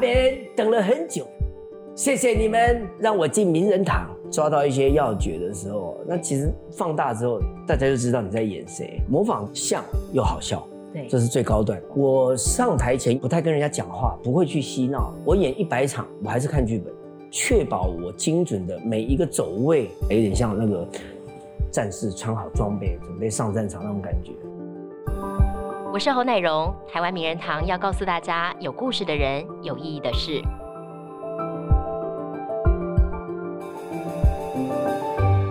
边等了很久，谢谢你们让我进名人堂，抓到一些要诀的时候，那其实放大之后，大家就知道你在演谁，模仿像又好笑，对，这是最高段。我上台前不太跟人家讲话，不会去嬉闹，我演一百场，我还是看剧本，确保我精准的每一个走位，有点像那个战士穿好装备准备上战场那种感觉。我是侯乃荣，台湾名人堂要告诉大家有故事的人，有意义的事。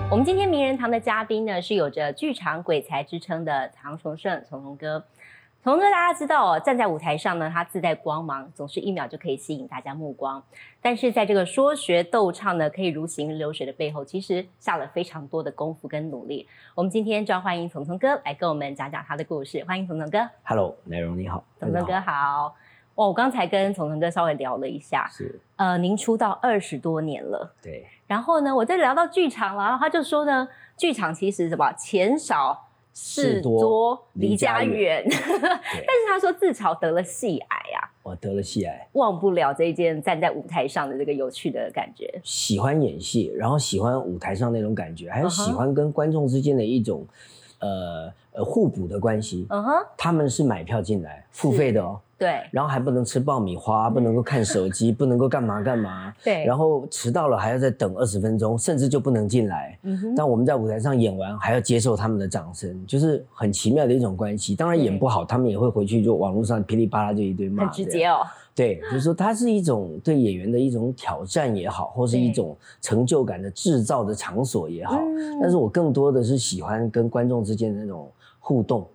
我们今天名人堂的嘉宾呢，是有着剧场鬼才之称的唐崇盛，崇崇哥。崇哥，大家知道哦，站在舞台上呢，他自带光芒，总是一秒就可以吸引大家目光。但是在这个说学逗唱呢，可以如行云流水的背后，其实下了非常多的功夫跟努力。我们今天就要欢迎聪聪哥来跟我们讲讲他的故事。欢迎聪聪哥，Hello，乃容你好，聪聪哥好。哦，我刚才跟聪聪哥稍微聊了一下，是呃，您出道二十多年了，对。然后呢，我在聊到剧场了，然后他就说呢，剧场其实什么钱少。事多离家远，但是他说自嘲得了戏癌啊，我得了戏癌，忘不了这一件站在舞台上的这个有趣的感觉。喜欢演戏，然后喜欢舞台上那种感觉，还有喜欢跟观众之间的一种呃呃互补的关系。嗯哼，他们是买票进来付费的哦。对，然后还不能吃爆米花，不能够看手机，不能够干嘛干嘛。对，然后迟到了还要再等二十分钟，甚至就不能进来。嗯哼。但我们在舞台上演完，还要接受他们的掌声，就是很奇妙的一种关系。当然演不好，他们也会回去就网络上噼里啪啦就一堆骂。很直接哦。对，就是说它是一种对演员的一种挑战也好，或是一种成就感的制造的场所也好。嗯。但是我更多的是喜欢跟观众之间的那种互动。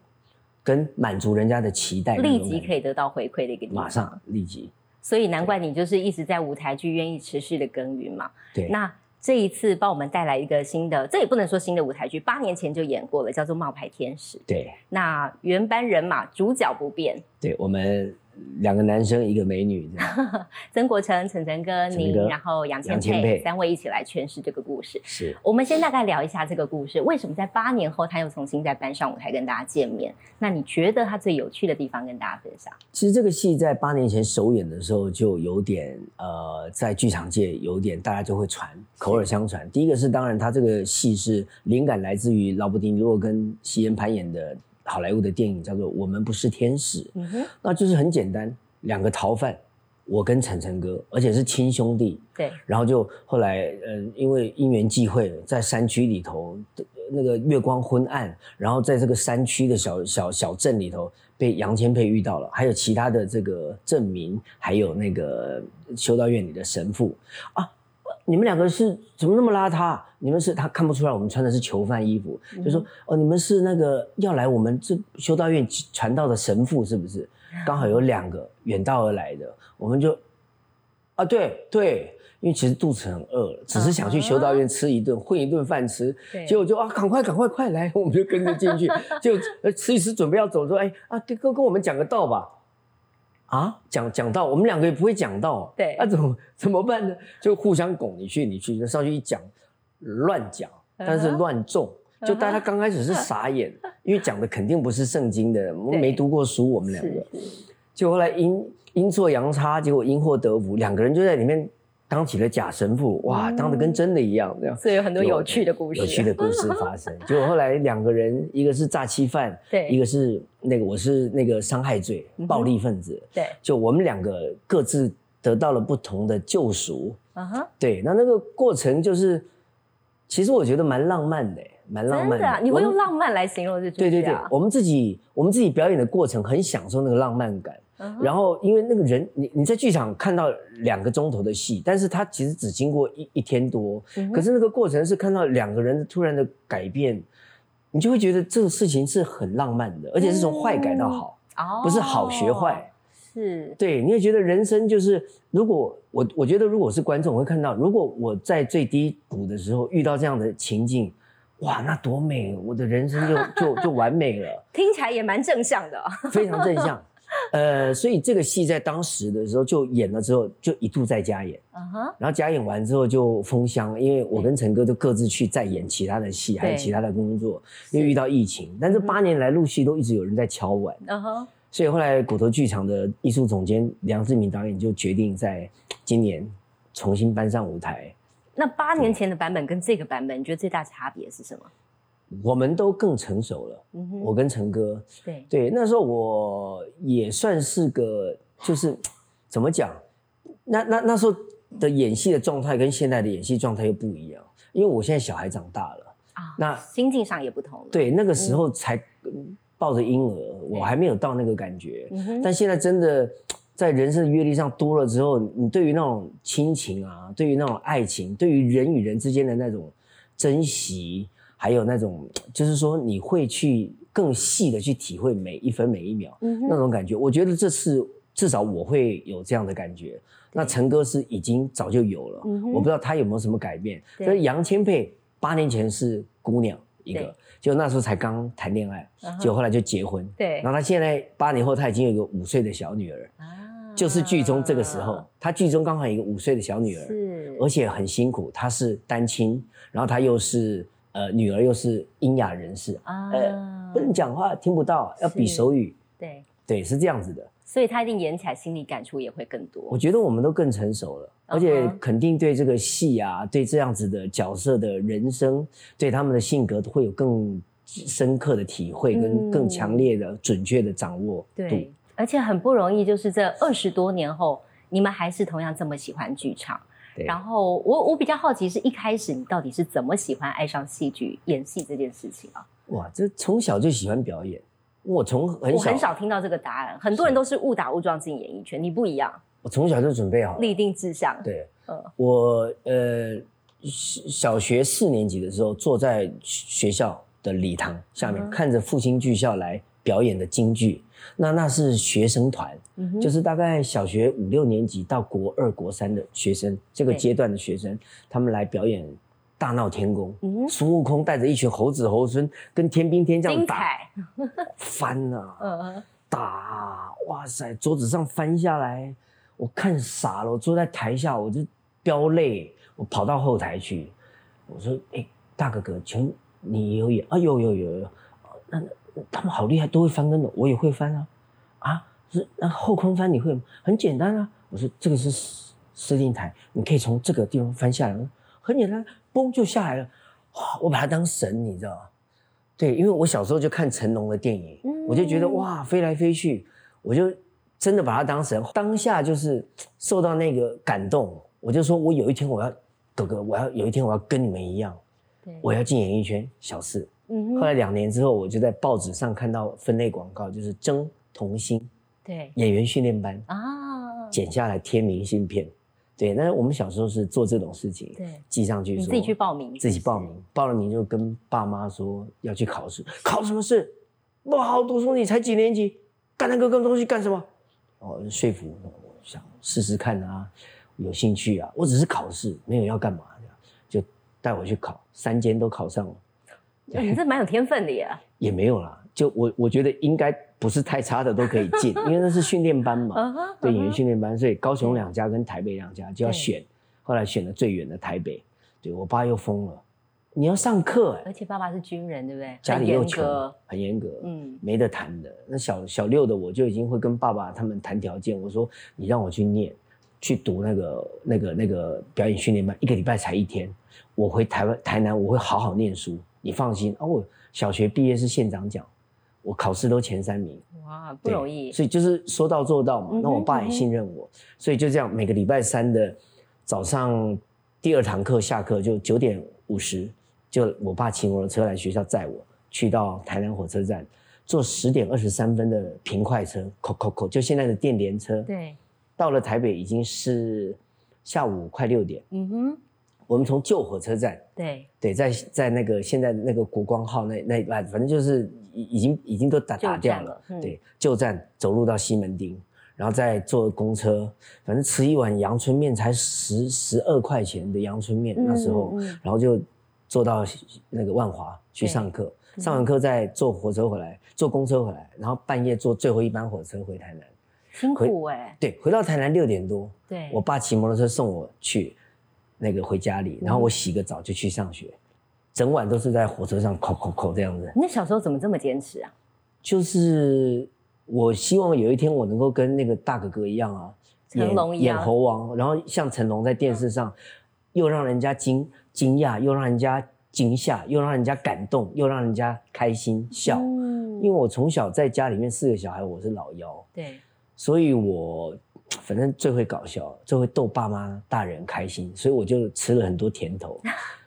跟满足人家的期待，立即可以得到回馈的一个地方，马上立即。所以难怪你就是一直在舞台剧愿意持续的耕耘嘛。对。那这一次帮我们带来一个新的，这也不能说新的舞台剧，八年前就演过了，叫做《冒牌天使》。对。那原班人马，主角不变。对我们。两个男生，一个美女，曾国成、陈晨哥，您，然后杨千佩，三位一起来诠释这个故事。是，我们先大概聊一下这个故事，为什么在八年后他又重新再搬上舞台跟大家见面？那你觉得他最有趣的地方跟大家分享？其实这个戏在八年前首演的时候就有点，呃，在剧场界有点大家就会传，口耳相传。第一个是，当然他这个戏是灵感来自于劳勃迪尼洛跟西恩攀演的。好莱坞的电影叫做《我们不是天使》，那就是很简单，两个逃犯，我跟晨晨哥，而且是亲兄弟。对，然后就后来，嗯，因为因缘际会，在山区里头，那个月光昏暗，然后在这个山区的小小小镇里头，被杨千霈遇到了，还有其他的这个镇民，还有那个修道院里的神父啊。你们两个是怎么那么邋遢？你们是他看不出来，我们穿的是囚犯衣服，就说哦，你们是那个要来我们这修道院传道的神父是不是？刚好有两个远道而来的，我们就啊，对对，因为其实肚子很饿，只是想去修道院吃一顿混一顿饭吃，结果就啊，赶快赶快快来，我们就跟着进去，就吃一吃准备要走，说哎啊，哥跟我们讲个道吧。啊，讲讲到我们两个也不会讲到，对，那怎么怎么办呢？就互相拱，你去你去，就上去一讲，乱讲，但是乱中，就大家刚开始是傻眼，因为讲的肯定不是圣经的，我们没读过书，我们两个，就后来阴阴错阳差，结果因祸得福，两个人就在里面。当起了假神父，哇，当的跟真的一样，这样，所以有很多有趣的故事，有趣的故事发生。结果后来两个人，一个是诈欺犯，对，一个是那个我是那个伤害罪暴力分子，对，就我们两个各自得到了不同的救赎，啊哈，对，那那个过程就是，其实我觉得蛮浪漫的，蛮浪漫的。你会用浪漫来形容这对对对，我们自己我们自己表演的过程很享受那个浪漫感。然后，因为那个人，你你在剧场看到两个钟头的戏，但是他其实只经过一一天多，可是那个过程是看到两个人突然的改变，你就会觉得这个事情是很浪漫的，而且是从坏改到好，不是好学坏，是。对，你也觉得人生就是，如果我我觉得如果是观众，我会看到，如果我在最低谷的时候遇到这样的情境，哇，那多美，我的人生就就就完美了，听起来也蛮正向的，非常正向。呃，所以这个戏在当时的时候就演了之后，就一度在加演，嗯哼，然后加演完之后就封箱，因为我跟陈哥就各自去再演其他的戏，还有其他的工作，因为遇到疫情，但这八年来陆续都一直有人在敲碗，嗯哼，所以后来骨头剧场的艺术总监梁志明导演就决定在今年重新搬上舞台。那八年前的版本跟这个版本，你觉得最大差别是什么？我们都更成熟了。嗯哼，我跟陈哥，对，对，那时候我也算是个，就是 怎么讲？那那那时候的演戏的状态跟现在的演戏状态又不一样，因为我现在小孩长大了，啊，那心境上也不同了。，对，那个时候才嗯抱着婴儿，我还没有到那个感觉。嗯哼，但现在真的在人生的阅历上多了之后，你对于那种亲情啊，对于那种爱情，对于人与人之间的那种珍惜，还有那种就是说你会去更细的去体会每一分每一秒嗯那种感觉。我觉得这次至少我会有这样的感觉。那陈哥是已经早就有了，嗯我不知道他有没有什么改变。对所以杨千霈八年前是姑娘一对个，就那时候才刚谈恋爱嗯哼，结果后来就结婚。对然后他现在八年后，他已经有一个五岁的小女儿，啊就是剧中这个时候，他剧中刚好有一个五岁的小女儿，是而且很辛苦，她是单亲，然后她又是呃女儿又是聋哑人士，啊呃不能讲话，听不到，要比手语，对，对，是这样子的。所以他一定演起来心理感触也会更多我。觉得我们都更成熟了，而且肯定对这个戏啊，对这样子的角色的人生，对他们的性格都会有更深刻的体会，跟嗯更强烈的、准确的掌握度。对，而且很不容易，就是这二十多年后，你们还是同样这么喜欢剧场。对然后我我比较好奇，是一开始你到底是怎么喜欢爱上戏剧、演戏这件事情啊？哇，这从小就喜欢表演。我从很我，很少听到这个答案，很多人都是误打误撞进演艺圈，你不一样，我从小就准备好。立定志向。对，嗯我呃小小学四年级的时候，坐在学校的礼堂下面，嗯看着复兴剧校来表演的京剧。那那是学生团，嗯就是大概小学五六年级到国二、国三的学生，这个阶段的学生，他们来表演大闹天宫。嗯，孙悟空带着一群猴子猴孙，跟天兵天将打。翻啊，嗯，打，哇塞，桌子上翻下来，我看傻了，我坐在台下我就飙泪，我跑到后台去，我说，哎、大哥哥，请你有演啊？有有有有，那那他们好厉害，都会翻跟斗，我也会翻啊，啊，是那后空翻你会吗？很简单啊，我说这个是司司令台，你可以从这个地方翻下来，很简单，嘣就下来了，哇，我把它当神，你知道吗？对，因为我小时候就看成龙的电影，嗯我就觉得哇，飞来飞去，我就真的把它当神。当下就是受到那个感动，我就说我有一天我要，哥哥，我要有一天我要跟你们一样，我要进演艺圈。小事。嗯，后来两年之后，我就在报纸上看到分类广告，就是征童星对演员训练班，啊，剪下来贴明信片。对，那我们小时候是做这种事情，对，寄上去说你自己去报名，自己报名，报了名就跟爸妈说要去考试，考什么试？不好好读书，你才几年级，干那个个东西干什么？哦，说服我想试试看啊，有兴趣啊，我只是考试，没有要干嘛的，就带我去考，三间都考上了，哎你这蛮有天分的呀。也没有啦，就我我觉得应该不是太差的都可以进，因为那是训练班嘛，对演员训练班，所以高雄两家跟台北两家就要对选，后来选了最远的台北，对我爸又疯了，你要上课哎、而且爸爸是军人，对不对？家里又穷格，很严格，嗯，没得谈的。那小小六的我就已经会跟爸爸他们谈条件，我说你让我去念，去读那个那个那个表演训练班，一个礼拜才一天，我回台湾台南我会好好念书，你放心啊。我小学毕业是县长奖，我考试都前三名，哇，不容易。所以就是说到做到嘛。嗯那我爸也信任我，所以就这样每个礼拜三的早上第二堂课下课就九点五十，就我爸骑摩托车来学校载我，去到台南火车站，坐十点二十三分的平快车，扣扣扣，就现在的电联车。对，到了台北已经是下午快六点，嗯哼，我们从旧火车站。对，对，在在那个现在那个国光号那那反正就是已已经已经都打打掉了对，旧站走路到西门町，然后再坐公车，反正吃一碗阳春面才十十二块钱的阳春面，那时候，然后就坐到那个万华去上课，上完课再坐火车回来，坐公车回来，然后半夜坐最后一班火车回台南，辛苦哎，对，回到台南六点多，对，我爸骑摩托车送我去那个回家里，然后我洗个澡就去上学，整晚都是在火车上扣扣扣这样子。你那小时候怎么这么坚持啊？就是我希望有一天我能够跟那个大哥哥一样啊，成龙一样演猴王，然后像成龙在电视上，又让人家惊惊讶，又让人家惊吓，又让人家感动，又让人家开心笑。嗯因为我从小在家里面四个小孩，我是老幺，对，所以我反正最会搞笑，最会逗爸妈大人开心，所以我就吃了很多甜头。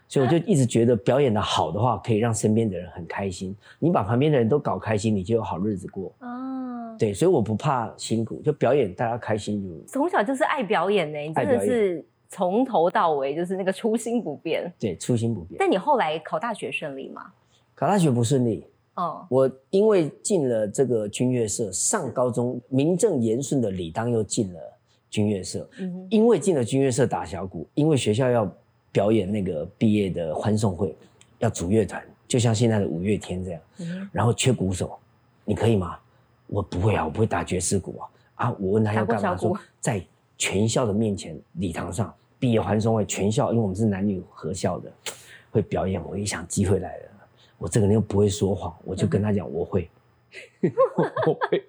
所以我就一直觉得表演的好的话，可以让身边的人很开心。你把旁边的人都搞开心，你就有好日子过。哦，对，所以我不怕辛苦，就表演大家开心就从小就是爱表演呢，你真的是从头到尾就是那个初心不变。对，初心不变。但你后来考大学顺利吗？考大学不顺利，哦，我因为进了这个军乐社，上高中名正言顺的理当又进了军乐社，嗯，因为进了军乐社打小鼓，因为学校要表演那个毕业的欢送会，要组乐团，就像现在的五月天这样，嗯然后缺鼓手，你可以吗？我不会啊，我不会打爵士鼓啊。啊，我问他要干嘛，说在全校的面前礼堂上毕业欢送会，全校因为我们是男女合校的，会表演。我一想机会来了，我这个人又不会说谎，我就跟他讲我会，我会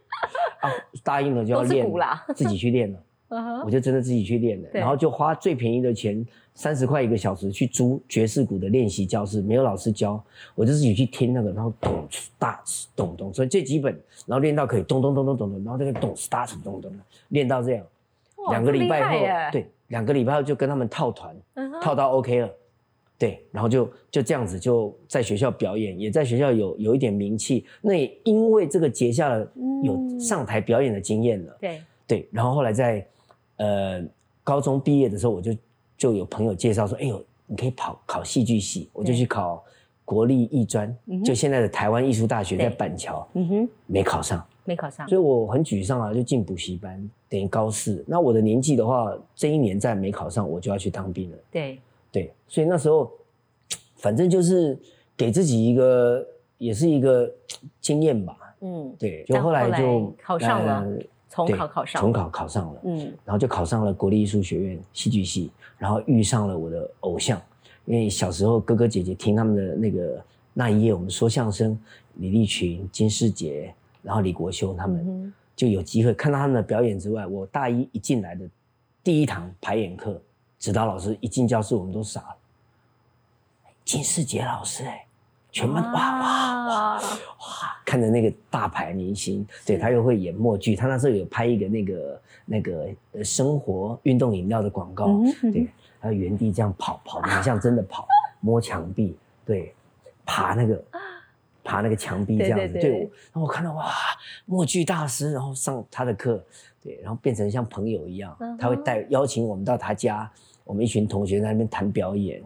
啊，答应了就要练自己去练了。我就真的自己去练了，然后就花最便宜的钱，三十块一个小时去租爵士鼓的练习教室，没有老师教，我就自己去听那个，然后咚大咚咚，所以最基本，然后练到可以咚咚咚咚咚咚，然后这个咚 start 咚咚，练到这样，两个礼拜后，对，两个礼拜后就跟他们套团，套到 OK 了。对，然后就就这样子就在学校表演，也在学校有有一点名气。那也因为这个结下了有嗯上台表演的经验了。对，对，然后后来在呃高中毕业的时候，我就就有朋友介绍说，哎呦，你可以跑考戏剧系，我就去考国立艺专，就现在的台湾艺术大学在板桥，嗯哼，没考上，没考上所，以我很沮丧啊，就进补习班，等于高四。那我的年纪的话，这一年再没考上，我就要去当兵了。对，对，所以那时候反正就是给自己一个，也是一个经验吧。嗯，对，就后来就考上了呃重对考考上，重，考考上了。嗯，然后就考上了国立艺术学院戏剧系，然后遇上了我的偶像，因为小时候哥哥姐姐听他们的那个那一夜我们说相声，李立群、金世杰，然后李国修他们、嗯就有机会看到他们的表演之外，我大一一进来的第一堂排演课，指导老师一进教室我们都傻了，金世杰老师哎、全班哇哇哇哇，看着那个大牌明星，对他又会演默剧，他那时候有拍一个那个那个呃生活运动饮料的广告，嗯对，他原地这样跑，跑的很像真的跑，摸墙壁，对，爬那个爬那个墙壁这样子，对对对我然后我看到哇，默剧大师，然后上他的课，对，然后变成像朋友一样他会带邀请我们到他家，我们一群同学在那边谈表演，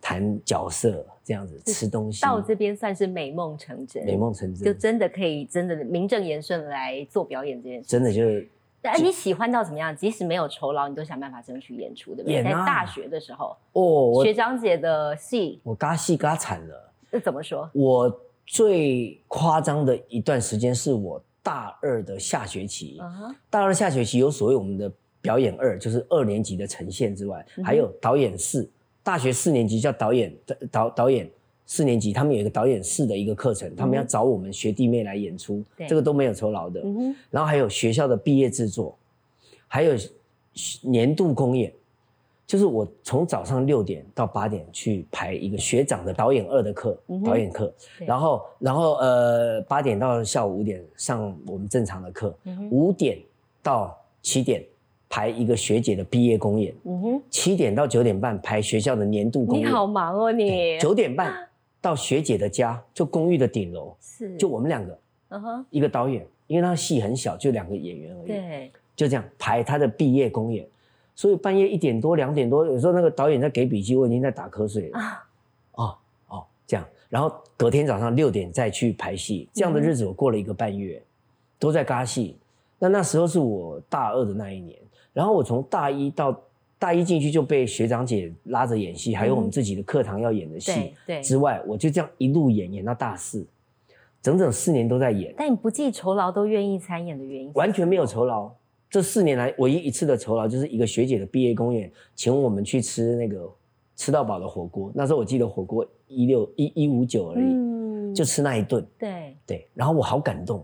谈角色，这样子吃东西，到这边算是美梦成真，美梦成真，就真的可以真的名正言顺地来做表演这件事。真的就是但你喜欢到怎么样？即使没有酬劳，你都想办法争取演出，对不对？啊在大学的时候，哦，我学长姐的戏，我嘎戏嘎惨了。这怎么说？我最夸张的一段时间是我大二的下学期，大二下学期有所谓我们的表演二，就是二年级的呈现之外，嗯还有导演四，大学四年级叫导演导导演。四年级他们有一个导演四的一个课程，他们要找我们学弟妹来演出，这个都没有酬劳的。嗯，然后还有学校的毕业制作，还有年度公演，就是我从早上六点到八点去排一个学长的导演二的课，嗯导演课，然后然后呃八点到下午五点上我们正常的课，五点到七点排一个学姐的毕业公演，嗯哼，七点到九点半排学校的年度公你演，好忙哦，你。九点半到学姐的家，就公寓的顶楼，是。就我们两个，嗯哼，一个导演，因为那戏很小，就两个演员而已，对，就这样排他的毕业公演，所以半夜一点多、两点多，有时候那个导演在给笔记，我已经在打瞌睡了。啊，哦哦，这样，然后隔天早上六点再去排戏，这样的日子我过了一个半月，都在嘎戏。那那时候是我大二的那一年，然后我从大一到大一进去就被学长姐拉着演戏，还有我们自己的课堂要演的戏。之外，我就这样一路演演到大四，整整四年都在演。但你不计酬劳都愿意参演的原因，完全没有酬劳。这四年来唯一一次的酬劳，就是一个学姐的毕业公演，请我们去吃那个吃到饱的火锅。那时候我记得火锅一六一一五九而已，嗯，就吃那一顿。对，对，然后我好感动，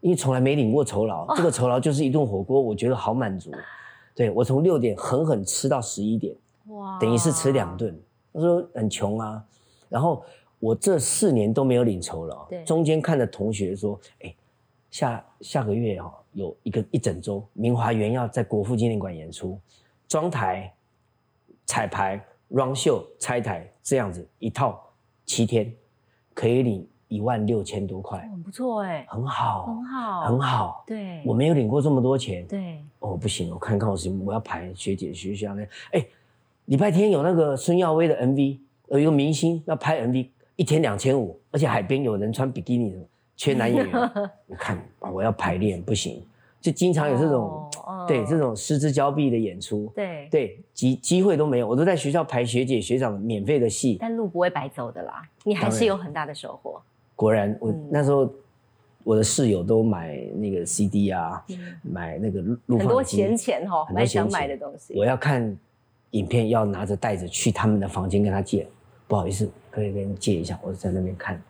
因为从来没领过酬劳，这个酬劳就是一顿火锅，我觉得好满足。对我从六点狠狠吃到十一点，哇，等于是吃两顿。他说很穷啊，然后我这四年都没有领酬劳，中间看着同学说，哎，下下个月哈有一个一整周，明华园要在国父纪念馆演出，装台、彩排、run 秀、拆台这样子一套七天，可以领。一万六千多块，很不错哎，很好，很好，很好。对，我没有领过这么多钱。对，哦，不行，我看看我什么，我要排学姐学校那。哎，礼拜天有那个孙耀威的 MV，有一个明星要拍 MV，一天两千五，而且海边有人穿比基尼的，缺男演员。我看啊，我要排练，不行，就经常有这种，对这种失之交臂的演出。对对，机机会都没有，我都在学校排学姐学长免费的戏。但路不会白走的啦，你还是有很大的收获。果然，我那时候我的室友都买那个 CD 啊，买那个录录很多闲钱哈，买想买的东西。我要看影片，要拿着袋子去他们的房间跟他借。不好意思，可以跟你借一下。我在那边看，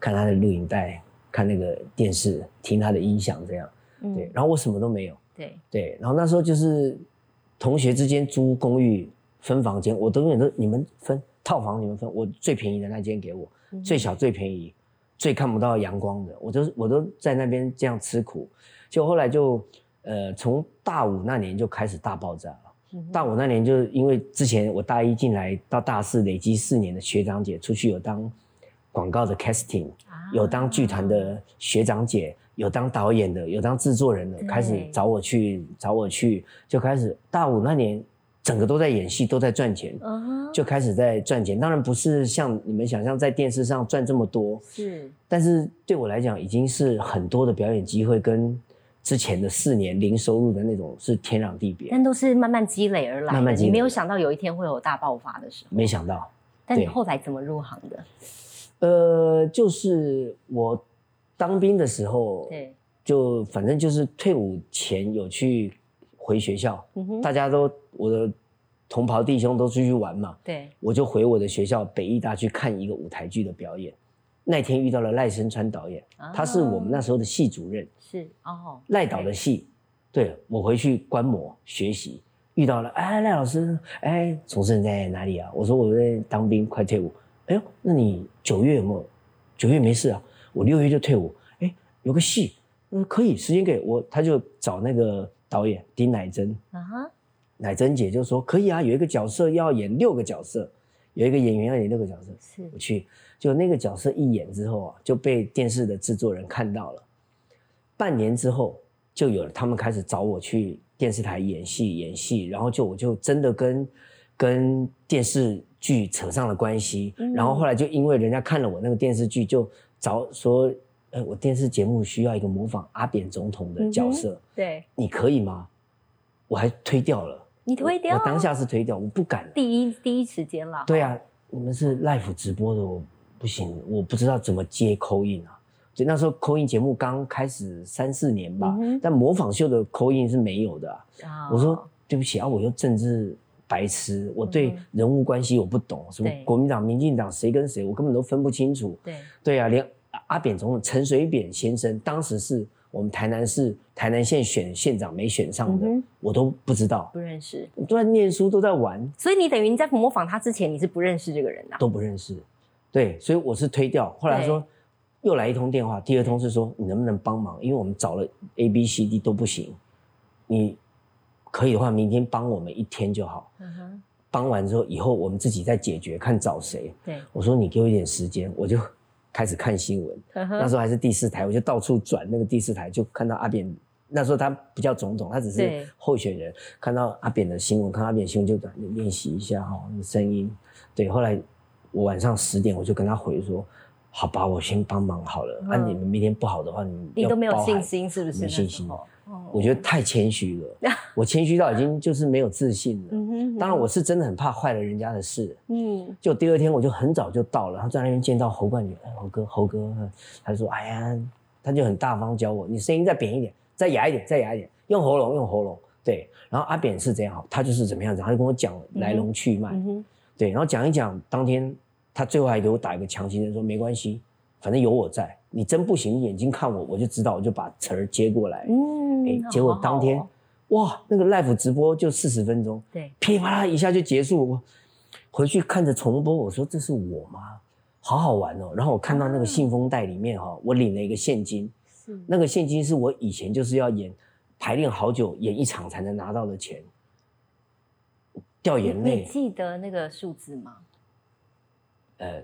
看他的录影带，看那个电视，听他的音响，这样。对，然后我什么都没有。对对，然后那时候就是同学之间租公寓分房间，我都永远都你们分套房，你们分，我最便宜的那间给我，最小最便宜。最看不到阳光的，我都我都在那边这样吃苦，就后来就呃从大五那年就开始大爆炸了。大五那年就因为之前我大一进来到大四累积四年的学长姐出去有当广告的 casting，有当剧团的学长姐，有当导演的，有当制作人的，开始找我去找我去，就开始大五那年。整个都在演戏，都在赚钱，就开始在赚钱。当然不是像你们想象在电视上赚这么多，是。但是对我来讲，已经是很多的表演机会，跟之前的四年零收入的那种是天壤地别。但都是慢慢积累而来，慢慢积累。没有想到有一天会有大爆发的时候。没想到。但你后来怎么入行的？呃，就是我当兵的时候，对，就反正就是退伍前有去。回学校，大家都我的同袍弟兄都出去玩嘛，对，我就回我的学校北艺大去看一个舞台剧的表演。那天遇到了赖声川导演，他是我们那时候的系主任，是哦，赖导的戏，对我回去观摩学习，遇到了哎赖老师，哎，从事在哪里啊？我说我在当兵，快退伍。哎呦，那你九月有没有？九月没事啊，我六月就退伍。哎，有个戏，嗯，可以，时间给我，他就找那个。导演丁乃真，啊哈，乃真姐就说可以啊，有一个角色要演六个角色，有一个演员要演六个角色，是，我去，就那个角色一演之后啊，就被电视的制作人看到了，半年之后就有了，他们开始找我去电视台演戏演戏，然后就我就真的跟跟电视剧扯上了关系，然后后来就因为人家看了我那个电视剧，就找说。哎，我电视节目需要一个模仿阿扁总统的角色，对，你可以吗？我还推掉了，你推掉？我当下是推掉，我不敢。第一第一时间了。对啊，你们是 live 直播的，我不行，我不知道怎么接口音啊。所以那时候口音节目刚开始三四年吧，但模仿秀的口音是没有的。啊，我说对不起啊，我又政治白痴，我对人物关系我不懂，什么国民党、民进党谁跟谁，我根本都分不清楚。对，对啊，连。阿扁总统陈水扁先生当时是我们台南市台南县选县长没选上的，我都不知道，不认识，都在念书，都在玩。所以你等于你在模仿他之前，你是不认识这个人的，都不认识。对，所以我是推掉。后来说又来一通电话，第二通是说你能不能帮忙？因为我们找了 A、B、C、D 都不行，你可以的话，明天帮我们一天就好。嗯哼，帮完之后，以后我们自己再解决，看找谁。对，我说你给我一点时间，我就。开始看新闻，那时候还是第四台，我就到处转那个第四台，就看到阿扁。那时候他不叫总统，他只是候选人。看到阿扁的新闻，看阿扁新闻就转练习一下哈，声音。对，后来我晚上十点我就跟他回说：“好吧，我先帮忙好了。啊，你们明天不好的话，你你都没有信心是不是？没信心。”我觉得太谦虚了，我谦虚到已经就是没有自信了。当然，我是真的很怕坏了人家的事。嗯，就第二天我就很早就到了，他在那边见到侯冠宇，侯哥，侯哥，他就说：“哎呀，他就很大方教我，你声音再扁一点，再哑一点，再哑一点，用喉咙，用喉咙。”对，然后阿扁是这样，他就是怎么样子，他就跟我讲来龙去脉。对，然后讲一讲，当天他最后还给我打一个强心针，说没关系，反正有我在。你真不行，眼睛看我，我就知道，我就把词儿接过来。嗯哎，结果当天好好哦哇，那个 live 直播就四十分钟，对，噼里啪啦一下就结束。我回去看着重播，我说这是我吗？好好玩哦。然后我看到那个信封袋里面哈、我领了一个现金，是那个现金是我以前就是要演排练好久，演一场才能拿到的钱，掉眼泪你泪，记得那个数字吗？呃，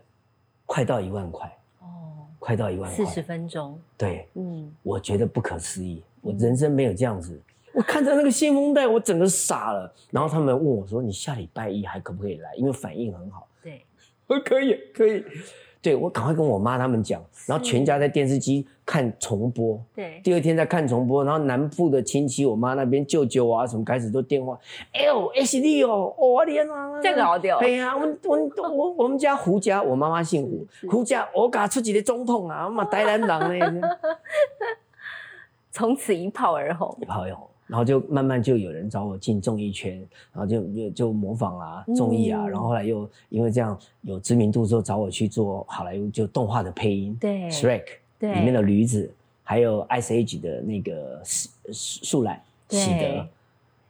快到一万块，哦，快到一万块四十，分钟，对，嗯，我觉得不可思议，我人生没有这样子。我看着那个信封袋，我整个傻了。然后他们问我说：“你下礼拜一还可不可以来？因为反应很好。对，”我：“可以，可以。”对我赶快跟我妈他们讲，然后全家在电视机看重播。对，第二天再看重播，然后南部的亲戚，我妈那边舅舅啊什么开始都电话，哎呦，哎是你哦，哦你啊，这个好屌哎呀，我我我我们家胡家，我妈妈姓胡，胡家我嘎出几个总统啊，我嘛台南人呢，从此一炮而红，一炮而红，然后就慢慢就有人找我进综艺圈，然后就就就模仿啊综艺啊，嗯然后后来又因为这样有知名度之后找我去做好莱坞就动画的配音，对，Shrek 对里面的驴子，还有 Ice Age 的那个树懒对喜德，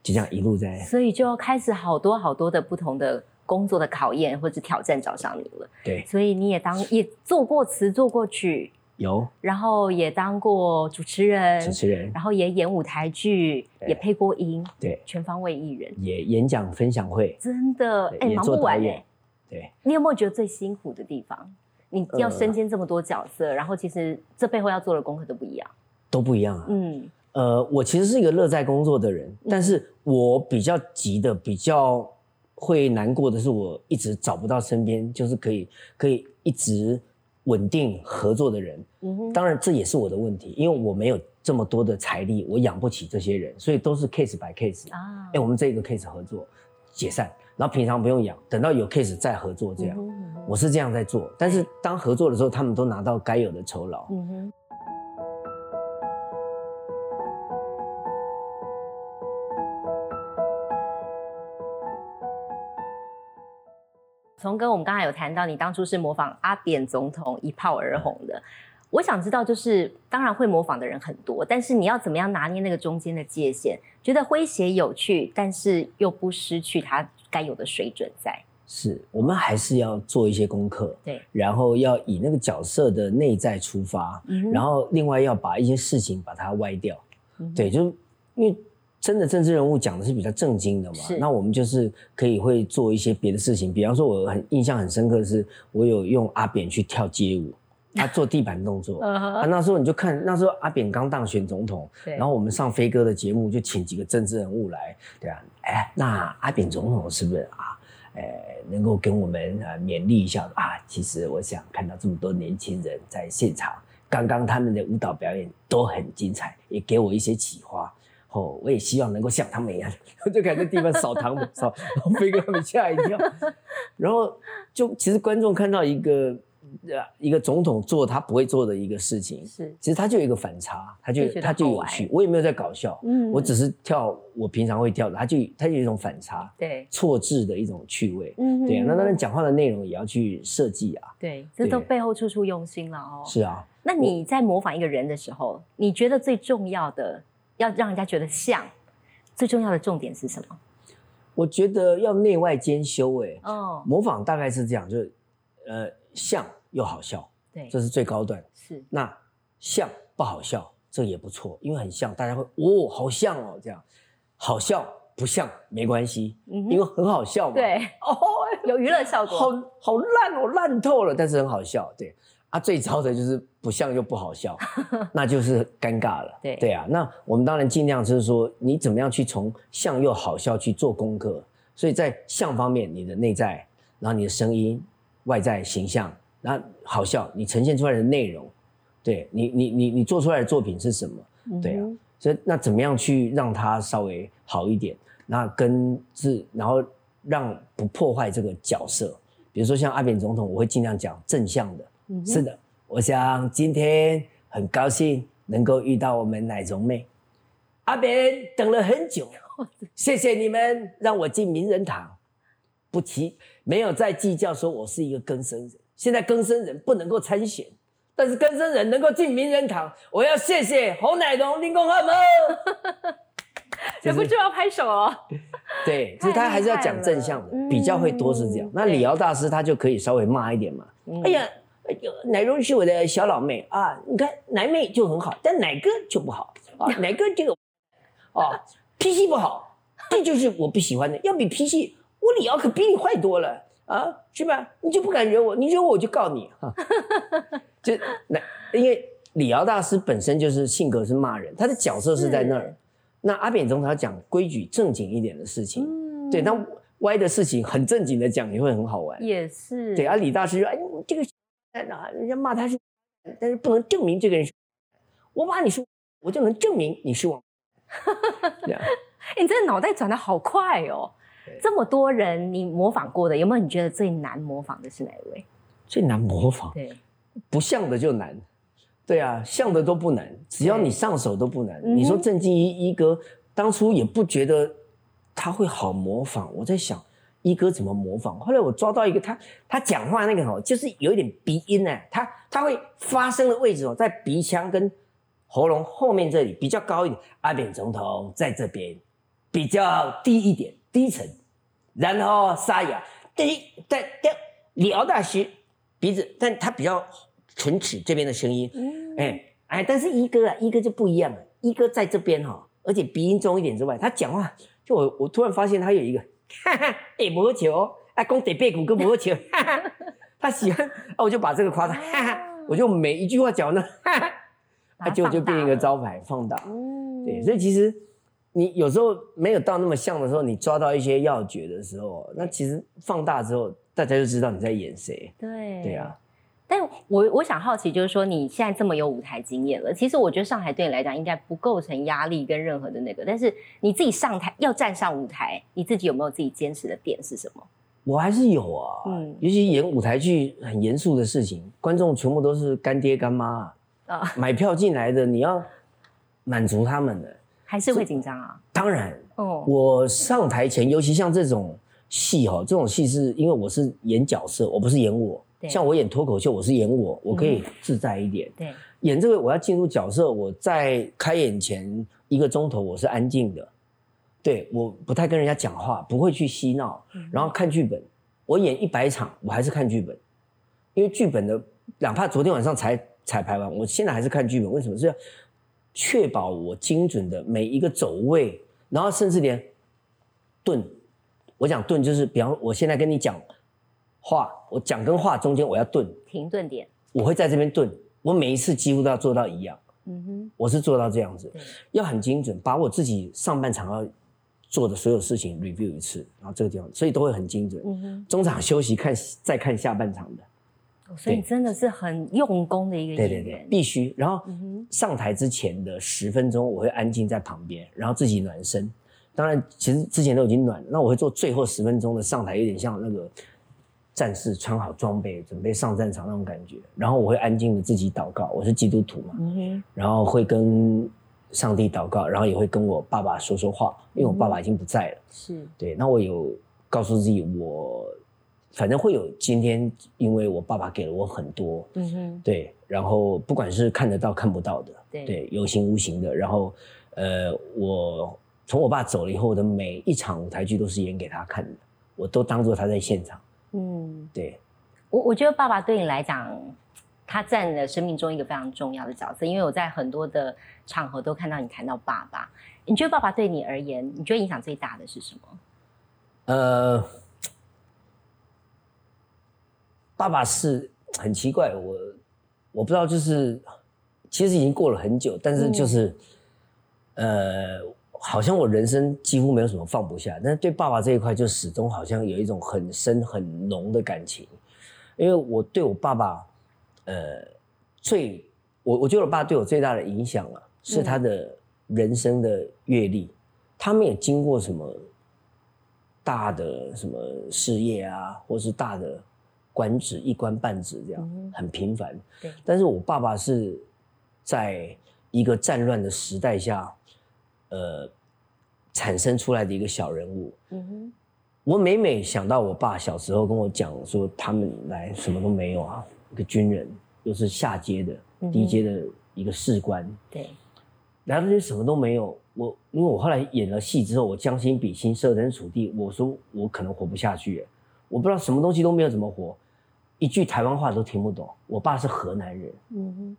就这样一路在所以就要开始好多好多的不同的工作的考验或者挑战找上你了。对所以你也当也做过词，做过曲，有。然后也当过主持人，主持人，然后也演舞台剧，也配过音，对，全方位艺人，也演讲分享会，真的哎，忙不完哎对，你有没有觉得最辛苦的地方？你要呃。身兼这么多角色，然后其实这背后要做的功课都不一样。都不一样啊。嗯，呃，我其实是一个乐在工作的人，但是我比较急的、比较会难过的是，我一直找不到身边就是可以可以一直稳定合作的人。嗯，当然，这也是我的问题，因为我没有这么多的财力，我养不起这些人，所以都是 case by case。啊哎、我们这个 case 合作解散，然后平常不用养，等到有 case 再合作这样。我是这样在做，但是当合作的时候，他们都拿到该有的酬劳。嗯哼，从哥，我们刚才有谈到，你当初是模仿阿扁总统一炮而红的。我想知道，就是当然会模仿的人很多，但是你要怎么样拿捏那个中间的界限，觉得诙谐有趣，但是又不失去它该有的水准在。是我们还是要做一些功课，对，然后要以那个角色的内在出发，嗯然后另外要把一些事情把它歪掉。嗯对，就是因为真的政治人物讲的是比较正经的嘛，那我们就是可以会做一些别的事情，比方说我很印象很深刻的是，我有用阿扁去跳街舞，他做地板动作。啊，那时候你就看，那时候阿扁刚当选总统，然后我们上飞哥的节目就请几个政治人物来，对啊，哎，那阿扁总统是不是啊？哎，能够跟我们呃勉励一下啊？其实我想看到这么多年轻人在现场，刚刚他们的舞蹈表演都很精彩，也给我一些启发。哦，我也希望能够像他们一样，我 就感觉地方扫堂 扫，然后飞哥他们吓一跳，然后就其实观众看到一个呃一个总统做他不会做的一个事情，是，其实他就有一个反差，他就他就有趣。我也没有在搞笑，嗯我只是跳我平常会跳的，他就他就有一种反差、对，错置的一种趣味。嗯对啊，那当然讲话的内容也要去设计啊。对，这都背后处处用心了哦。是啊，那你在模仿一个人的时候，你觉得最重要的，要让人家觉得像，最重要的重点是什么？我觉得要内外兼修、欸。哦，模仿大概是这样，就是呃像又好笑，对，这是最高段。是，那像不好笑，这也不错，因为很像，大家会哦好像哦这样，好笑不像没关系，嗯因为很好笑嘛。对，哦，有娱乐效果。好好烂哦，烂透了，但是很好笑。对啊，最糟的就是不像又不好笑，那就是尴尬了。对对啊，那我们当然尽量就是说，你怎么样去从像又好笑去做功课。所以在像方面，你的内在，然后你的声音、外在形象，然后好笑，你呈现出来的内容，对你，你你你做出来的作品是什么？对啊嗯，所以那怎么样去让它稍微好一点？那跟是，然后让不破坏这个角色。比如说像阿扁总统，我会尽量讲正向的。嗯是的，我想今天很高兴能够遇到我们奶蓉妹。阿扁等了很久，谢谢你们让我进名人堂。不提，没有再计较说我是一个更生人，现在更生人不能够参选，但是更生人能够进名人堂，我要谢谢侯乃荣、林公汉们。忍不住要拍手哦。对，其实他还是要讲正向的，比较会多是这样。那李敖大师他就可以稍微骂一点嘛。哎呀，乃荣是我的小老妹啊，你看奶妹就很好，但奶哥就不好啊。奶哥这个哦脾气不好，这就是我不喜欢的。要比脾气，我李敖可比你坏多了啊，是吧？你就不敢惹我，你惹我我就告你啊。就奶因为李敖大师本身就是性格是骂人，他的角色是在那儿。那阿扁总统讲规矩正经一点的事情，对，那歪的事情很正经的讲也会很好玩。也是。对，啊，李大师说：“哎，这个在哪？人家骂他是，但是不能证明这个人是。我骂你说，我就能证明你是王。你这脑袋转的好快哦！这么多人你模仿过的，有没有你觉得最难模仿的是哪一位？最难模仿？对，不像的就难。对啊，像的都不难，只要你上手都不难。你说郑敬一一哥当初也不觉得他会好模仿，我在想一哥怎么模仿。后来我抓到一个他，他讲话那个哦，就是有一点鼻音呢，他他会发声的位置哦，在鼻腔跟喉咙后面这里比较高一点。阿扁总统在这边比较低一点，低沉，然后沙哑。第一，在在李敖大师鼻子，但他比较。唇齿这边的声音，哎哎，但是一哥啊，一哥就不一样了。一哥在这边哈，而且鼻音重一点之外，他讲话就我我突然发现他有一个，哈哈，哎，魔球，啊，公得背骨跟魔球，哈哈，他喜欢，啊，我就把这个夸他，哈哈，我就每一句话讲呢，哈哈，他就就变一个招牌放大，对，所以其实你有时候没有到那么像的时候，你抓到一些要诀的时候，那其实放大之后，大家就知道你在演谁，对，对啊。但我我想好奇，就是说你现在这么有舞台经验了，其实我觉得上台对你来讲应该不构成压力跟任何的那个。但是你自己上台要站上舞台，你自己有没有自己坚持的点是什么？我还是有啊，嗯，尤其演舞台剧很严肃的事情，观众全部都是干爹干妈啊，买票进来的你要满足他们的，还是会紧张啊？当然，哦，我上台前，尤其像这种戏哈，这种戏是因为我是演角色，我不是演我。像我演脱口秀，我是演我，我可以自在一点。对，演这个我要进入角色，我在开演前一个钟头我是安静的，对，我不太跟人家讲话，不会去嬉闹，然后看剧本。我演一百场，我还是看剧本，因为剧本的，哪怕昨天晚上才彩排完，我现在还是看剧本。为什么？是要确保我精准的每一个走位，然后甚至连顿，我讲顿就是，比方我现在跟你讲。话我讲跟话中间我要顿停顿点，我会在这边顿，我每一次几乎都要做到一样。嗯哼，我是做到这样子，要很精准，把我自己上半场要做的所有事情 review 一次，然后这个地方，所以都会很精准。嗯哼，中场休息看再看下半场的，所以真的是很用功的一个演员，必须。然后上台之前的十分钟我会安静在旁边，然后自己暖身。当然，其实之前都已经暖了，那我会做最后十分钟的上台，有点像那个。战士穿好装备，准备上战场那种感觉，然后我会安静的自己祷告，我是基督徒嘛，然后会跟上帝祷告，然后也会跟我爸爸说说话，因为我爸爸已经不在了。是。对，那我有告诉自己，我反正会有今天，因为我爸爸给了我很多，嗯哼，对，然后不管是看得到看不到的，对，有形无形的，然后呃，我从我爸走了以后的每一场舞台剧都是演给他看的，我都当做他在现场。嗯，对，我我觉得爸爸对你来讲，他占了生命中一个非常重要的角色。因为我在很多的场合都看到你谈到爸爸，你觉得爸爸对你而言，你觉得影响最大的是什么？呃，爸爸是很奇怪，我我不知道，就是其实已经过了很久，但是就是呃。好像我人生几乎没有什么放不下，但是对爸爸这一块就始终好像有一种很深很浓的感情，因为我对我爸爸，呃，最我我觉得我爸对我最大的影响啊，是他的人生的阅历，他们也经过什么大的什么事业啊，或是大的官职一官半职这样很平凡，对，但是我爸爸是在一个战乱的时代下。呃，产生出来的一个小人物。嗯哼，我每每想到我爸小时候跟我讲说，他们来什么都没有啊，一个军人，又是下阶的嗯低阶的一个士官，对，来到这些什么都没有。我因为我后来演了戏之后，我将心比心，设身处地，我说我可能活不下去，我不知道什么东西都没有怎么活，一句台湾话都听不懂。我爸是河南人，嗯哼，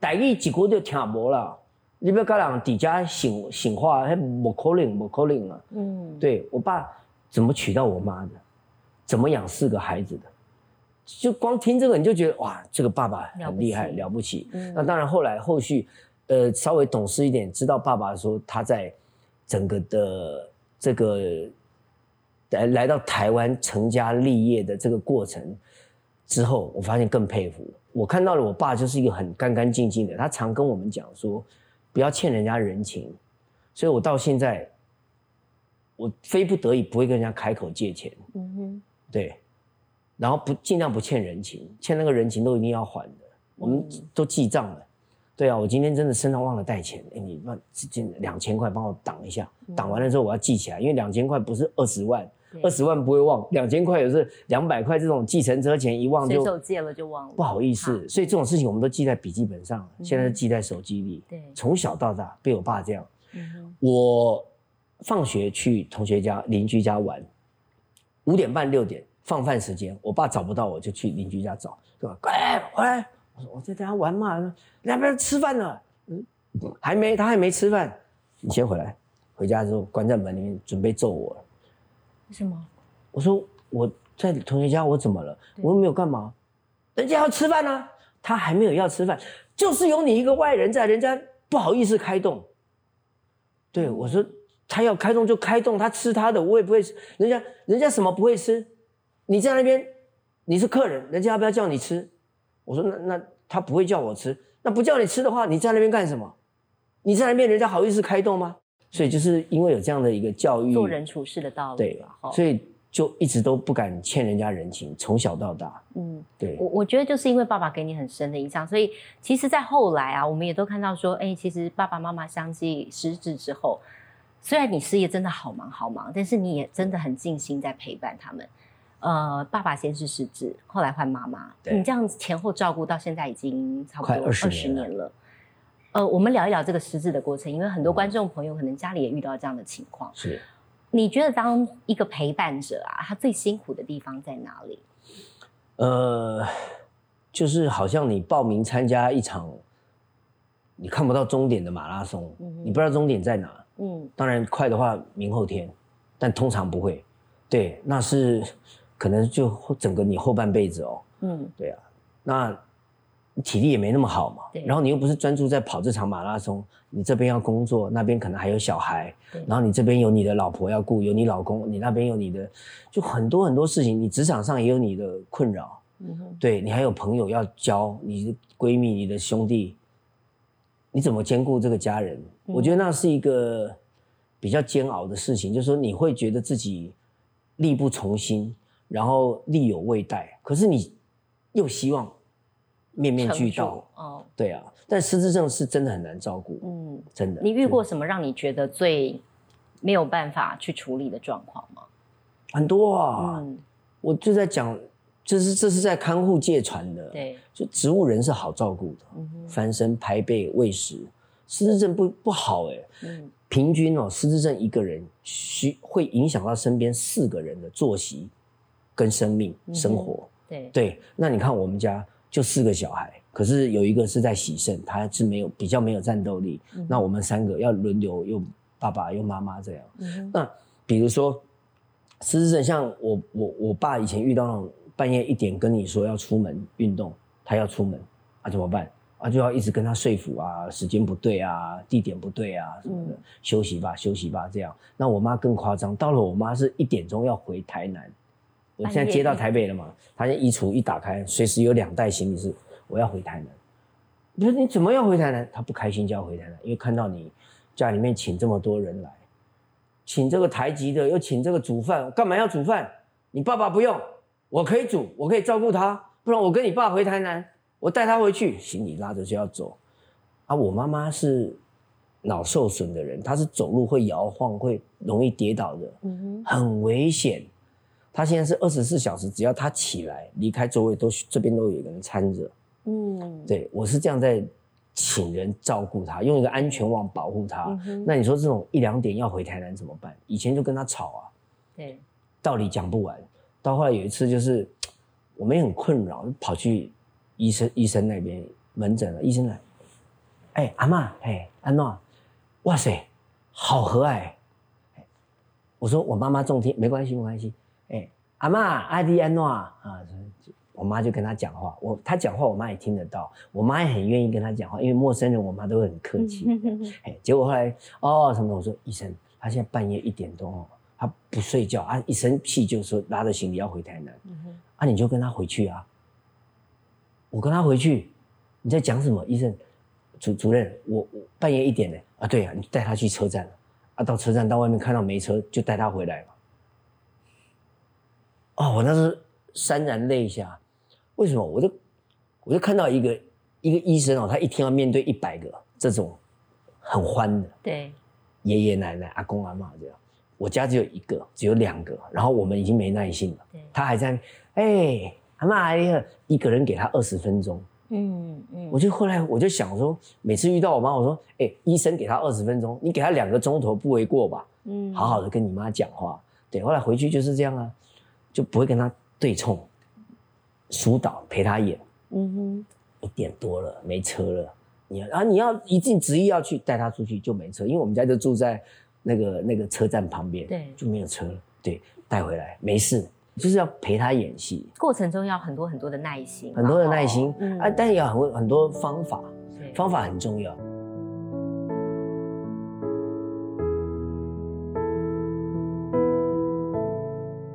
台语一句就听无啦。你不要跟人底家醒醒话，还不可能，不可能啊！嗯，对我爸怎么娶到我妈的，怎么养四个孩子的，就光听这个你就觉得哇，这个爸爸很厉害，了了不起。嗯那当然后来后续，呃，稍微懂事一点，知道爸爸说他在整个的这个来来到台湾成家立业的这个过程之后，我发现更佩服。我看到了我爸就是一个很干干净净的，他常跟我们讲说，不要欠人家人情。所以我到现在，我非不得已不会跟人家开口借钱，嗯哼，对，然后不尽量不欠人情，欠那个人情都一定要还的，我们嗯都记账了。对啊，我今天真的身上忘了带钱，哎，你那这这两千块帮我挡一下，挡完了之后我要记起来，因为两千块不是二十万，对二十万不会忘，两千块也是两百块这种计程车钱一忘就随手借了就忘了，不好意思，所以这种事情我们都记在笔记本上，嗯现在是记在手机里。对从小到大被我爸这样。嗯，我放学去同学家、邻居家玩，五点半六点放饭时间，我爸找不到我就去邻居家找，对吧？哎，回来！我说我在家玩嘛，要不要吃饭了？嗯，还没，他还没吃饭，你先回来。回家之后关在门里面，准备揍我了。为什么？我说我在同学家，我怎么了？我又没有干嘛，人家要吃饭呢、他还没有要吃饭，就是有你一个外人在，人家不好意思开动。对我说，他要开动就开动，他吃他的，我也不会吃。人家人家什么不会吃？你在那边你是客人，人家要不要叫你吃？我说那那他不会叫我吃，那不叫你吃的话，你在那边干什么？你在那边人家好意思开动吗？所以就是因为有这样的一个教育，做人处事的道理对了，哈，所以就一直都不敢欠人家人情，从小到大，嗯。对我我觉得就是因为爸爸给你很深的印象，所以其实，在后来啊，我们也都看到说，哎、其实爸爸妈妈相继失智之后，虽然你事业真的好忙好忙，但是你也真的很尽心在陪伴他们。呃，爸爸先是失智，后来换妈妈，你这样前后照顾到现在已经差不多20十年了。呃，我们聊一聊这个失智的过程，因为很多观众朋友可能家里也遇到这样的情况。是你觉得当一个陪伴者啊，他最辛苦的地方在哪里？呃，就是好像你报名参加一场你看不到终点的马拉松，嗯你不知道终点在哪。嗯当然快的话明后天，但通常不会。对，那是可能就整个你后半辈子哦。嗯，对啊，那你体力也没那么好嘛。然后你又不是专注在跑这场马拉松，你这边要工作，那边可能还有小孩，然后你这边有你的老婆要顾，有你老公，你那边有你的，就很多很多事情。你职场上也有你的困扰，嗯，对你还有朋友要交，你的闺蜜、你的兄弟，你怎么兼顾这个家人？我觉得那是一个比较煎熬的事情，就是说你会觉得自己力不从心，然后力有未逮，可是你又希望面面俱到，哦，对啊。但失智症是真的很难照顾，嗯，真的。你遇过什么让你觉得最没有办法去处理的状况吗？很多啊？嗯，我就在讲，这是这是在看护界传的，，对，就植物人是好照顾的，嗯，翻身、排背、喂食。失智症不不好哎、嗯，平均哦，失智症一个人需会影响到身边四个人的作息跟生命嗯生活。对，对，那你看我们家就四个小孩，可是有一个是在洗肾，他是没有比较没有战斗力。嗯那我们三个要轮流，又爸爸又妈妈这样。嗯，那比如说失智症，像我我我爸以前遇到那种半夜一点跟你说要出门运动，他要出门啊怎么办？啊就要一直跟他说服啊，时间不对啊，地点不对啊什么的，嗯休息吧休息吧这样。那我妈更夸张，到了我妈是一点钟要回台南，我现在接到台北了嘛，他现在衣橱一打开，随时有两袋行李是我要回台南。你说你怎么要回台南？他不开心就要回台南，因为看到你家里面请这么多人来，请这个台籍的，又请这个煮饭，干嘛要煮饭？你爸爸不用，我可以煮，我可以照顾他，不然我跟你爸回台南，我带他回去，行李拉着就要走。啊，我妈妈是脑受损的人，她是走路会摇晃，会容易跌倒的，嗯，很危险。她现在是二十四小时，只要他起来离开座位，都这边都有一个人搀着，嗯，对我是这样在请人照顾他，用一个安全网保护他。嗯那你说这种一两点要回台南怎么办？以前就跟他吵啊，对，道理讲不完。到后来有一次就是我们也很困扰，跑去医生医生那边门诊了，医生来，哎、阿妈，哎安诺，哇塞，好和蔼。哎我说我妈妈中听，没关系没关系。哎、阿妈阿弟安诺啊，我妈就跟他讲话，我他讲话我妈也听得到，我妈也很愿意跟他讲话，因为陌生人我妈都会很客气。哎，结果后来哦什么，我说医生，他现在半夜一点多哦，他不睡觉啊，一生气就说拉着行李要回台南，啊你就跟他回去啊。我跟他回去，你在讲什么？医生，主主任，我我半夜一点呢啊，对啊，你带他去车站啊，到车站到外面看到没车就带他回来嘛。哦，我那时潸然泪下，为什么？我就我就看到一个一个医生哦，他一天要面对一百个这种很欢的对，爷爷奶奶、阿公阿妈这样。我家只有一个，只有两个，然后我们已经没耐心了。他还在，哎、阿妈哎呀，一个人给他二十分钟。嗯嗯，我就后来我就想说，每次遇到我妈，我说，哎、医生给他二十分钟，你给他两个钟头不为过吧？嗯好好的跟你妈讲话。对，后来回去就是这样啊，就不会跟他对冲，疏导陪他演。嗯哼，一点多了，没车了，你要啊你要一定执意要去带他出去就没车，因为我们家就住在那个那个车站旁边，对就没有车了。对，带回来没事，就是要陪他演戏，过程中要很多很多的耐心，很多的耐心、嗯啊，但也有很很多方法，方法很重要。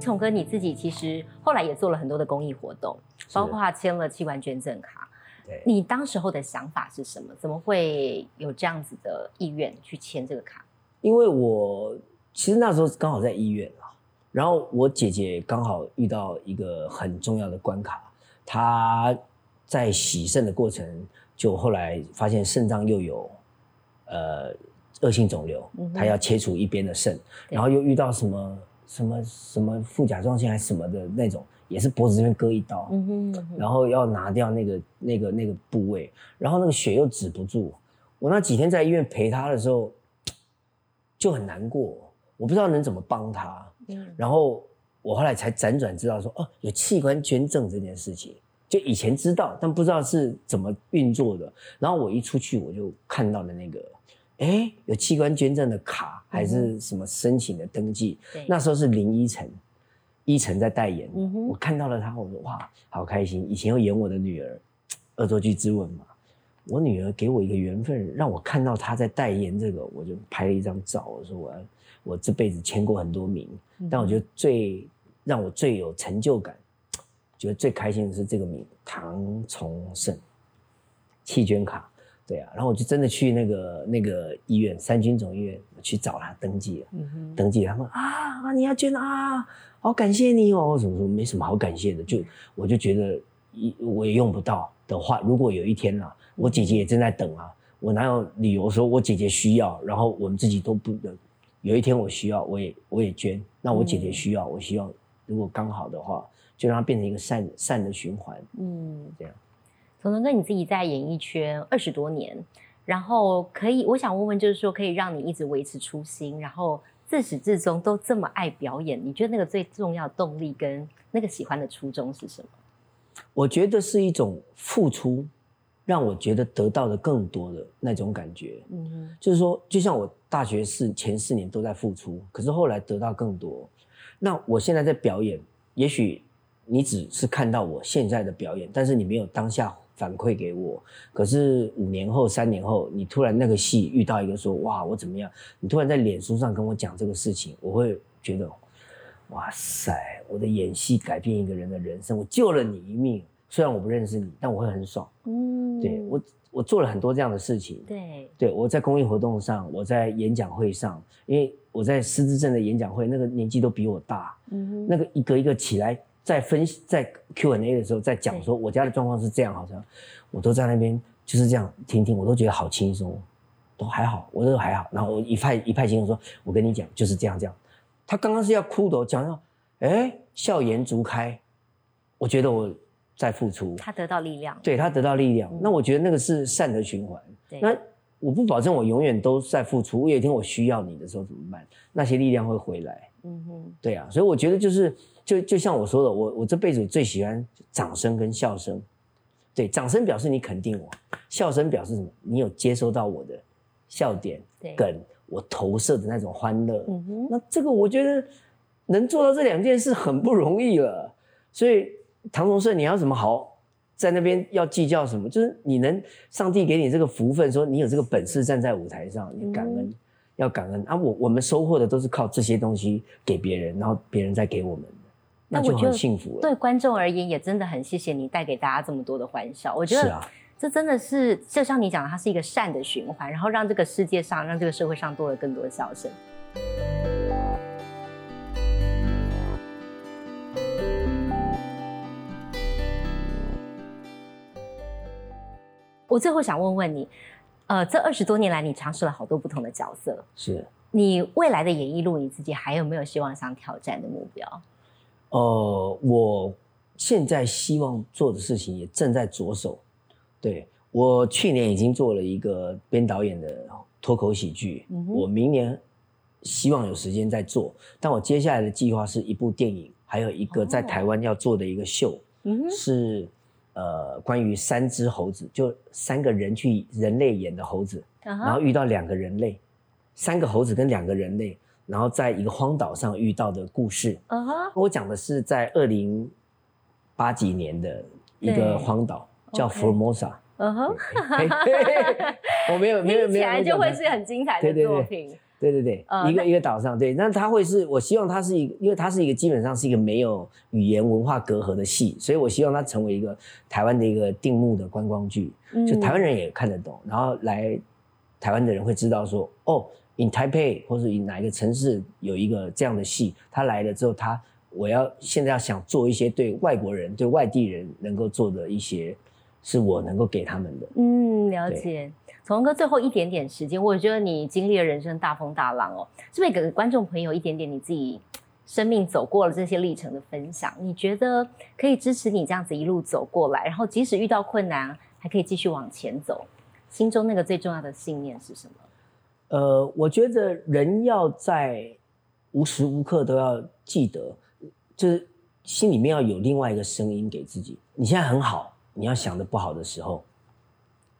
崇哥你自己其实后来也做了很多的公益活动，包括签了器官捐赠卡。对，你当时候的想法是什么？怎么会有这样子的意愿去签这个卡？因为我其实那时候刚好在医院啊，然后我姐姐刚好遇到一个很重要的关卡，她在洗肾的过程，就后来发现肾脏又有呃恶性肿瘤她要切除一边的肾，对然后又遇到什么什么什么副甲状腺还是什么的那种，也是脖子这边割一刀，嗯哼，嗯哼然后要拿掉那个那个那个部位，然后那个血又止不住。我那几天在医院陪他的时候，就很难过，我不知道能怎么帮他。嗯然后我后来才辗转知道说，哦，有器官捐赠这件事情，就以前知道，但不知道是怎么运作的。然后我一出去，我就看到了那个，哎，有器官捐赠的卡，还是什么申请的登记。对那时候是林依晨，依晨在代言，嗯我看到了他，我说哇，好开心。以前又演我的女儿，恶作剧之吻嘛，我女儿给我一个缘分，让我看到她在代言这个，我就拍了一张照，我说我要我这辈子签过很多名，但我觉得最让我最有成就感，觉得最开心的是这个名唐崇盛弃捐卡，对啊，然后我就真的去那个那个医院三军总医院去找他登记了。嗯哼，登记，他们啊啊，你要捐啊，好感谢你哦。什么什么没什么好感谢的，就我就觉得一我也用不到的话，如果有一天啊，我姐姐也正在等啊，我哪有理由说我姐姐需要，然后我们自己都不能，有一天我需要，我也我也捐，那我姐姐需要，我需要，如果刚好的话，就让它变成一个善善的循环，嗯，这样。从龙哥你自己在演艺圈二十多年，然后可以，我想问问，就是说可以让你一直维持初心，然后自始至终都这么爱表演，你觉得那个最重要的动力跟那个喜欢的初衷是什么？我觉得是一种付出，让我觉得得到的更多的那种感觉。嗯，就是说，就像我大学四前四年都在付出，可是后来得到更多。那我现在在表演，也许你只是看到我现在的表演，但是你没有当下反馈给我。可是五年后、三年后，你突然那个戏遇到一个说：“哇，我怎么样？”你突然在脸书上跟我讲这个事情，我会觉得，哇塞，我的演戏改变一个人的人生，我救了你一命。虽然我不认识你，但我会很爽。嗯对我，我做了很多这样的事情。对，对，我在公益活动上，我在演讲会上，因为我在失智症的演讲会，那个年纪都比我大，嗯，那个一个一个起来，在分析在 Q&A 的时候，在讲说我家的状况是这样，好像我都在那边就是这样听听，我都觉得好轻松，都还好，我都还好。然后我一派一派轻松说，我跟你讲就是这样这样。他刚刚是要哭的，我讲到，哎，笑颜逐开，我觉得我在付出，他得到力量，对他得到力量。那我觉得那个是善的循环。对那我不保证我永远都在付出，我有一天我需要你的时候怎么办？那些力量会回来。嗯哼，对啊，所以我觉得就是就就像我说的，我我这辈子最喜欢掌声跟笑声。对，掌声表示你肯定我，笑声表示什么？你有接收到我的笑点对，梗，我投射的那种欢乐。嗯哼，那这个我觉得能做到这两件事很不容易了。所以唐崇盛，你要什么好在那边要计较什么？就是你能上帝给你这个福分，说你有这个本事站在舞台上，你感恩。嗯要感恩啊！我我们收获的都是靠这些东西给别人，然后别人再给我们的，那我觉得很幸福了。对观众而言，也真的很谢谢你带给大家这么多的欢笑。我觉得这真的是，就像你讲的，它是一个善的循环，然后让这个世界上，让这个社会上多了更多的笑声。我最后想问问你，呃，这二十多年来，你尝试了好多不同的角色，是你未来的演艺路，你自己还有没有希望想挑战的目标？呃，我现在希望做的事情也正在着手。对我去年已经做了一个编导演的脱口喜剧，嗯我明年希望有时间再做。但我接下来的计划是一部电影，还有一个在哦台湾要做的一个秀，嗯，是呃关于三只猴子，就三个人去人类演的猴子，然然后遇到两个人类，三个猴子跟两个人类，然后在一个荒岛上遇到的故事。嗯哼，我讲的是在二零八几年的一对个荒岛，叫 OK Formosa。嗯哼，嘿嘿嘿我没有没有听起没有，来就会是很精彩的对对对作品。对对对，一个一个岛上，对，那它会是我希望它是一个，因为它是一个基本上是一个没有语言文化隔阂的戏，所以我希望它成为一个台湾的一个定目的观光剧，就嗯台湾人也看得懂，然后来台湾的人会知道说，哦，in Taipei 或者 in 哪一个城市有一个这样的戏，他来了之后，他我要现在要想做一些对外国人、对外地人能够做的一些，是我能够给他们的。嗯，了解。从哥最后一点点时间，我觉得你经历了人生大风大浪哦，是不是给观众朋友一点点你自己生命走过了这些历程的分享？你觉得可以支持你这样子一路走过来，然后即使遇到困难，还可以继续往前走，心中那个最重要的信念是什么？呃，我觉得人要在无时无刻都要记得，就是心里面要有另外一个声音给自己。你现在很好，你要想的不好的时候，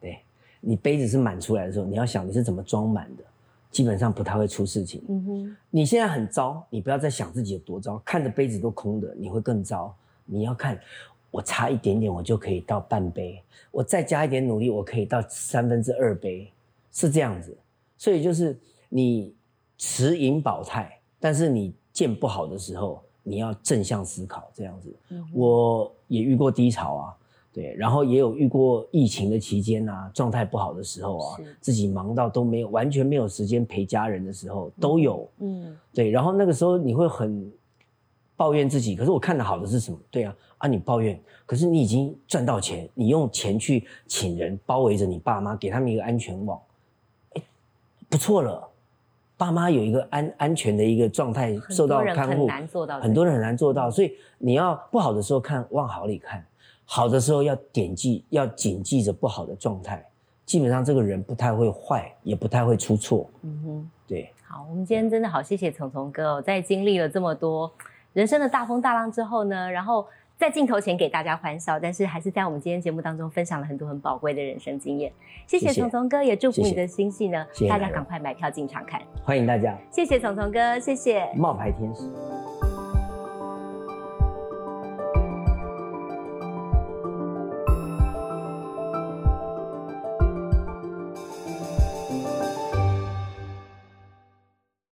对你杯子是满出来的时候，你要想你是怎么装满的，基本上不太会出事情。嗯哼，你现在很糟，你不要再想自己有多糟，看着杯子都空的，你会更糟。你要看，我差一点点，我就可以到半杯，我再加一点努力，我可以到三分之二杯，是这样子。所以就是你持盈保泰，但是你见不好的时候，你要正向思考，这样子。嗯我也遇过低潮啊，对，然后也有遇过疫情的期间啊，状态不好的时候啊，自己忙到都没有完全没有时间陪家人的时候都有，嗯对，然后那个时候你会很抱怨自己，可是我看的好的是什么？对啊，啊你抱怨，可是你已经赚到钱，你用钱去请人包围着你爸妈，给他们一个安全网，哎，不错了。爸妈有一个安安全的一个状态，受到多人很看护，难做到很多人很难做到，所以你要不好的时候看往好里看，好的时候要点记，要谨记着不好的状态。基本上这个人不太会坏，也不太会出错。嗯哼。对，好，我们今天真的好谢谢聪聪哥哦，在经历了这么多人生的大风大浪之后呢，然后在镜头前给大家欢笑，但是还是在我们今天节目当中分享了很多很宝贵的人生经验。谢谢聪聪哥，也祝福你的新戏呢，谢谢大家赶快买票进场看。欢迎大家，谢谢聪聪哥，谢谢。冒牌天使。